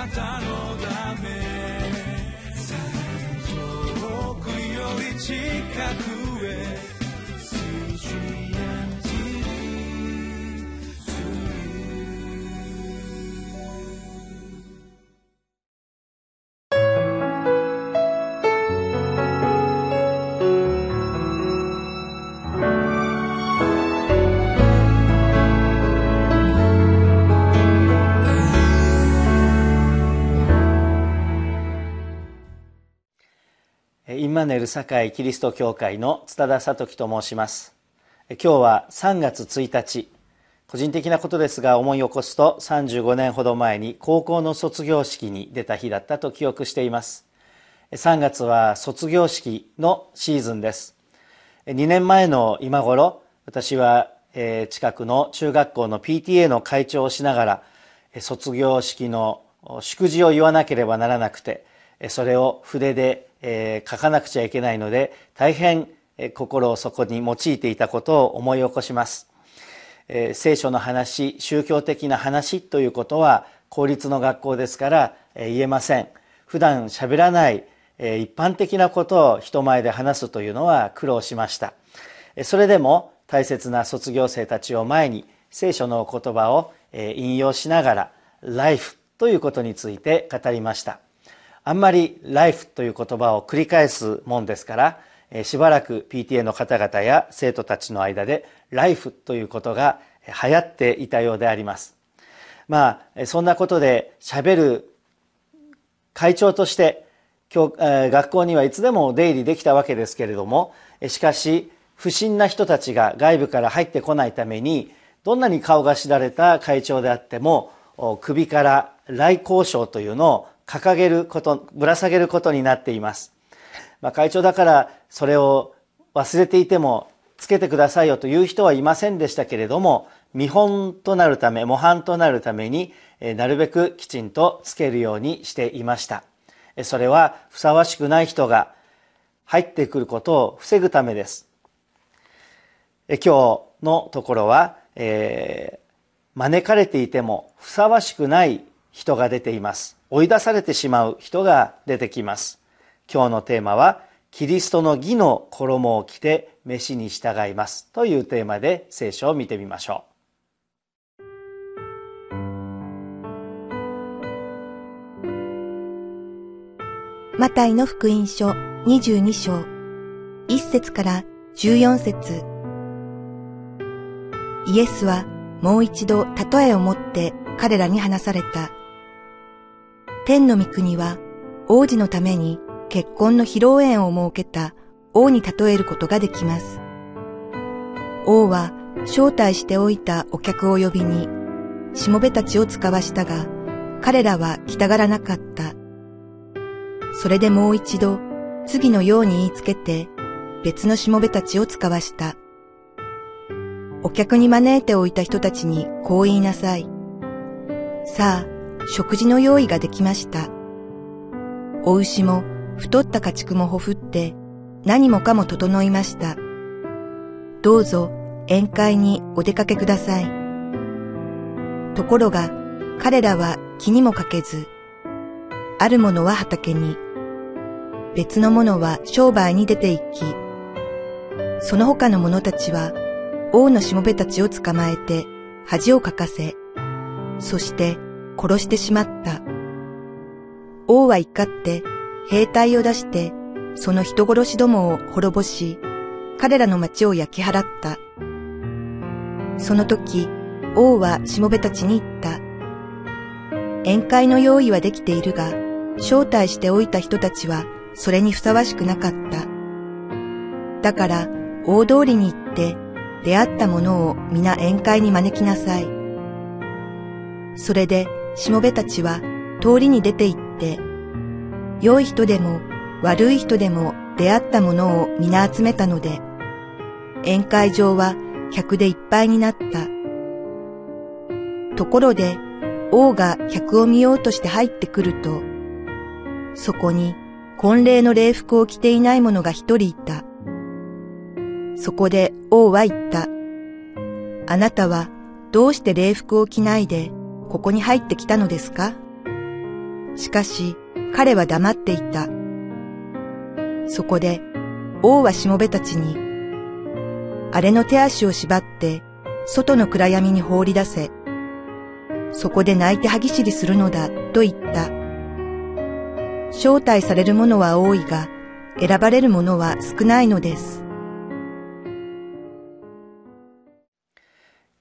なたのため。遠くより近くへ。ンマネル堺キリスト教会の津田聡樹と申します。今日は3月1日。個人的なことですが思い起こすと35年ほど前に高校の卒業式に出た日だったと記憶しています。3月は卒業式のシーズンです。2年前の今頃私は近くの中学校の PTA の会長をしながら卒業式の祝辞を言わなければならなくてそれを筆でえー、書かなくちゃいけないので大変心をそこに用いていたことを思い起こします、えー、聖書の話宗教的な話ということは公立の学校ですから、えー、言えません。普段喋らない、えー、一般的なことを人前で話すというのは苦労しました。それでも大切な卒業生たちを前に聖書の言葉を引用しながら「ライフ」ということについて語りました。あんまりライフという言葉を繰り返すもんですからしばらく PTA の方々や生徒たちの間でライフということが流行っていたようであります。まあそんなことで喋る会長として今日学校にはいつでも出入りできたわけですけれどもしかし不審な人たちが外部から入ってこないためにどんなに顔が知られた会長であっても首から来交渉というのを掲げることぶら下げることになっています、まあ、会長だからそれを忘れていてもつけてくださいよという人はいませんでしたけれども見本となるため模範となるためになるべくきちんとつけるようにしていました。それはふさわしくない人が入ってくることを防ぐためです。今日のところは、えー、招かれていてもふさわしくない人が出ています。追い出されてしまう人が出てきます。今日のテーマはキリストの義の衣を着て飯に従いますというテーマで聖書を見てみましょう。マタイの福音書22章1節から14節。イエスはもう一度例えを持って彼らに話された。天の御国は王子のために結婚の披露宴を設けた王に例えることができます。王は招待しておいたお客を呼びに、しもべたちを使わしたが、彼らは来たがらなかった。それでもう一度、次のように言いつけて、別のしもべたちを使わした。お客に招いておいた人たちにこう言いなさい。さあ、食事の用意ができました。お牛も太った家畜もほふって何もかも整いました。どうぞ宴会にお出かけください。ところが彼らは気にもかけず、ある者は畑に、別の者は商売に出て行き、その他の者たちは王のしもべたちを捕まえて恥をかかせ、そして殺してしまった。王は怒って兵隊を出してその人殺しどもを滅ぼし、彼らの町を焼き払った。その時、王はしもべたちに言った。宴会の用意はできているが、招待しておいた人たちはそれにふさわしくなかった。だから大通りに行って出会った者を皆宴会に招きなさい。それでしもべたちは通りに出て行って、良い人でも悪い人でも出会ったものを皆集めたので、宴会場は客でいっぱいになった。ところで、王が客を見ようとして入ってくると、そこに婚礼の礼服を着ていない者が一人いた。そこで王は言った。あなたはどうして礼服を着ないでここに入ってきたのですか？しかし彼は黙っていた。そこで王はしもべたちに、あれの手足を縛って外の暗闇に放り出せ。そこで泣いて歯ぎしりするのだと言った。招待される者は多いが、選ばれる者は少ないのです。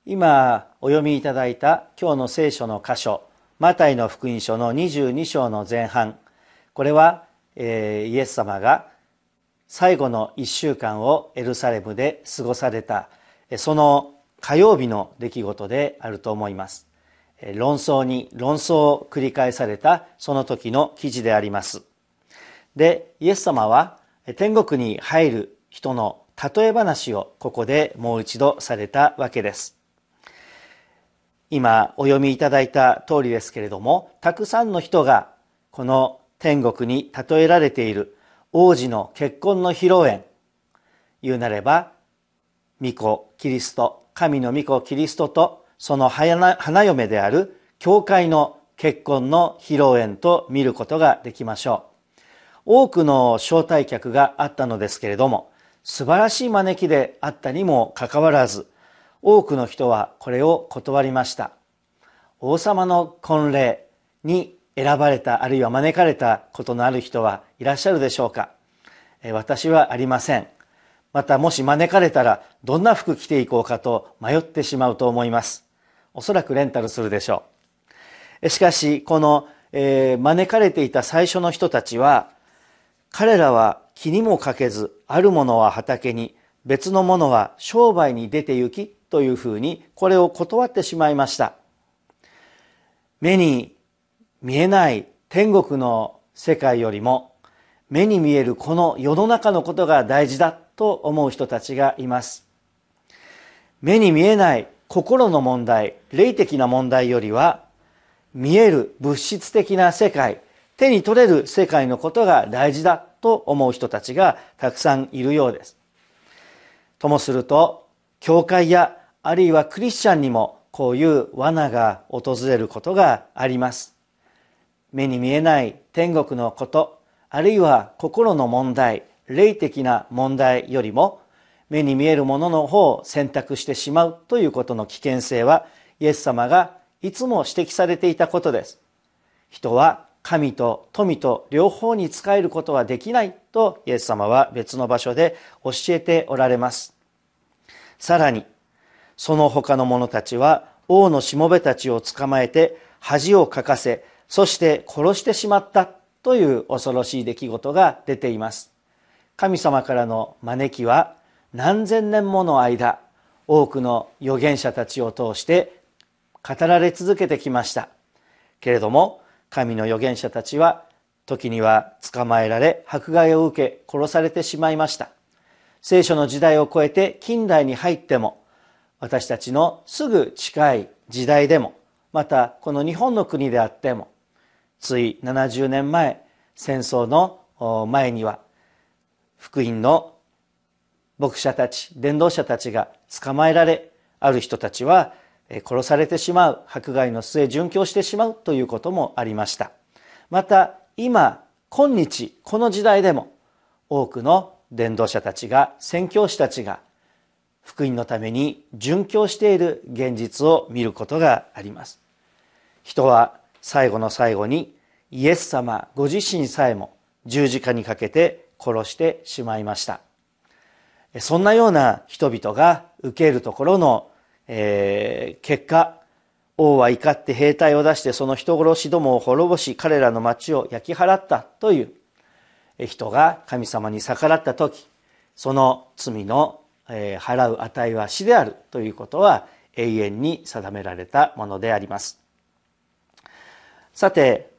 今お読みいただいた今日の聖書の箇所マタイの福音書の22章の前半。これは、えー、イエス様が最後の1週間をエルサレムで過ごされたその火曜日の出来事であると思います。論争に論争を繰り返されたその時の記事であります。でイエス様は天国に入る人の例え話をここでもう一度されたわけです。今お読みいただいた通りですけれどもたくさんの人がこの天国に例えられている王子の結婚の披露宴言うなれば御子キリスト神の御子キリストとその花嫁である教会の結婚の披露宴と見ることができましょう。多くの招待客があったのですけれども素晴らしい招きであったにもかかわらず多くの人はこれを断りました。王様の婚礼に選ばれたあるいは招かれたことのある人はいらっしゃるでしょうか。私はありません。またもし招かれたらどんな服着ていこうかと迷ってしまうと思います。おそらくレンタルするでしょう。しかしこの、えー、招かれていた最初の人たちは彼らは気にもかけずあるものは畑に別のものは商売に出て行きというふうにこれを断ってしまいました。目に見えない天国の世界よりも目に見えるこの世の中のことが大事だと思う人たちがいます。目に見えない心の問題霊的な問題よりは見える物質的な世界手に取れる世界のことが大事だと思う人たちがたくさんいるようです。ともすると教会やあるいはクリスチャンにもこういう罠が訪れることがあります。目に見えない天国のことあるいは心の問題霊的な問題よりも目に見えるものの方を選択してしまうということの危険性はイエス様がいつも指摘されていたことです。人は神と富と両方に仕えることはできないとイエス様は別の場所で教えておられます。さらにその他の者たちは王のしもべたちを捕まえて恥をかかせそして殺してしまったという恐ろしい出来事が出ています。神様からの招きは何千年もの間多くの預言者たちを通して語られ続けてきました。けれども神の預言者たちは時には捕まえられ迫害を受け殺されてしまいました。聖書の時代を超えて近代に入っても私たちのすぐ近い時代でもまたこの日本の国であってもつい70年前戦争の前には福音の牧者たち伝道者たちが捕まえられある人たちは殺されてしまう迫害の末殉教してしまうということもありました。また今今日この時代でも多くの伝道者たちが宣教師たちが福音のために殉教している現実を見ることがあります。人は最後の最後にイエス様ご自身さえも十字架にかけて殺してしまいました。そんなような人々が受けるところの、えー、結果王は怒って兵隊を出してその人殺しどもを滅ぼし彼らの町を焼き払ったという人が神様に逆らった時その罪の払う値は死であるということは永遠に定められたものであります。さて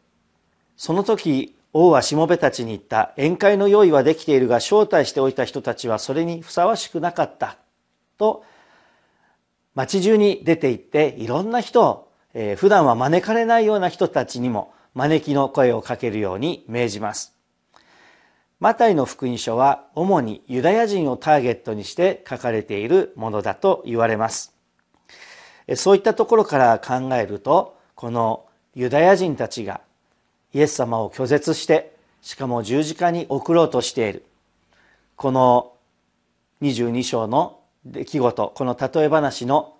その時王はしもべたちに言った宴会の用意はできているが招待しておいた人たちはそれにふさわしくなかったと町中に出て行っていろんな人を、えー、普段は招かれないような人たちにも招きの声をかけるように命じます。マタイの福音書は主にユダヤ人をターゲットにして書かれているものだと言われます。そういったところから考えるとこのユダヤ人たちがイエス様を拒絶してしかも十字架に送ろうとしている。この22章の出来事この例え話の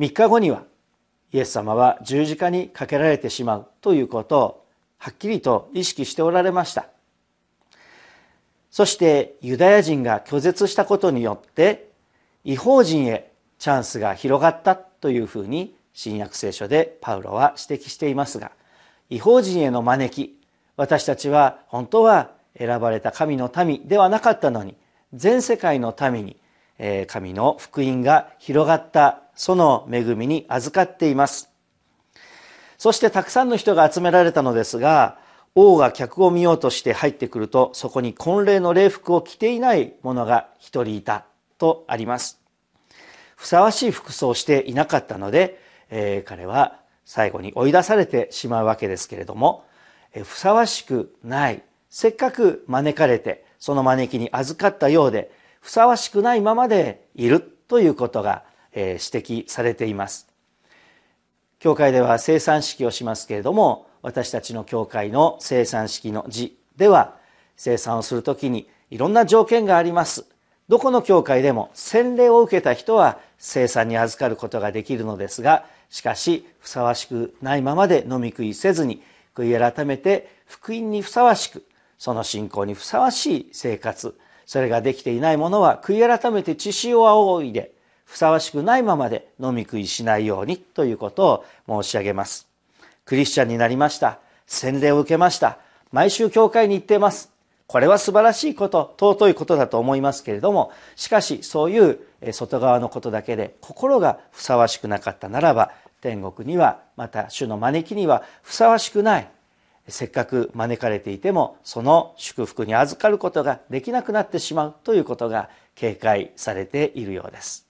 3日後にはイエス様は十字架にかけられてしまうということをはっきりと意識しておられました。そしてユダヤ人が拒絶したことによって違法人へチャンスが広がったというふうに新約聖書でパウロは指摘していますが違法人への招き私たちは本当は選ばれた神の民ではなかったのに全世界の民に神の福音が広がったその恵みに預かっています。そしてたくさんの人が集められたのですが王が客を見ようとして入ってくるとそこに婚礼の礼服を着ていない者が一人いたとあります。ふさわしい服装をしていなかったので、えー、彼は最後に追い出されてしまうわけですけれども、えー、ふさわしくないせっかく招かれてその招きに預かったようでふさわしくないままでいるということが、えー、指摘されています。教会では生産式をしますけれども私たちの教会の生産式の字では生産をするときにいろんな条件があります。どこの教会でも洗礼を受けた人は生産に預かることができるのですがしかしふさわしくないままで飲み食いせずに悔い改めて福音にふさわしくその信仰にふさわしい生活それができていない者は悔い改めて血潮を仰いでふさわしくないままで飲み食いしないようにということを申し上げます。クリスチャンになりました。洗礼を受けました。毎週教会に行っています。これは素晴らしいこと尊いことだと思いますけれどもしかしそういう外側のことだけで心がふさわしくなかったならば天国にはまた主の招きにはふさわしくない。せっかく招かれていてもその祝福に預かることができなくなってしまうということが警戒されているようです。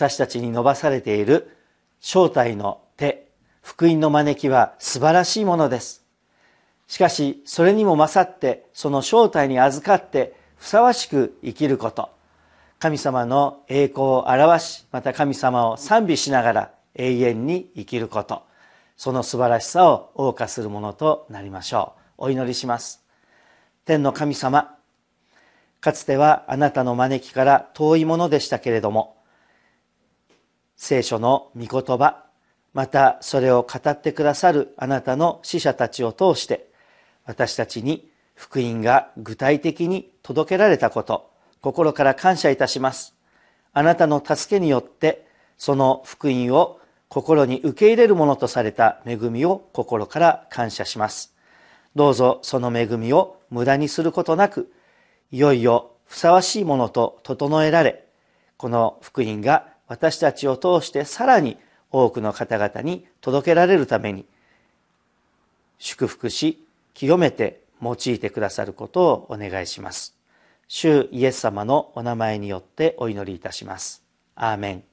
私たちに伸ばされている正体の手、福音の招きは素晴らしいものです。しかし、それにも勝って、その正体に預かって、ふさわしく生きること。神様の栄光を表し、また神様を賛美しながら永遠に生きること。その素晴らしさを謳歌するものとなりましょう。お祈りします。天の神様、かつてはあなたの招きから遠いものでしたけれども、聖書の御言葉またそれを語ってくださるあなたの使者たちを通して私たちに福音が具体的に届けられたこと心から感謝いたします。あなたの助けによってその福音を心に受け入れるものとされた恵みを心から感謝します。どうぞその恵みを無駄にすることなくいよいよふさわしいものと整えられこの福音が私たちを通してさらに多くの方々に届けられるために祝福し清めて用いてくださることをお願いします。主イエス様のお名前によってお祈りいたします。アーメン。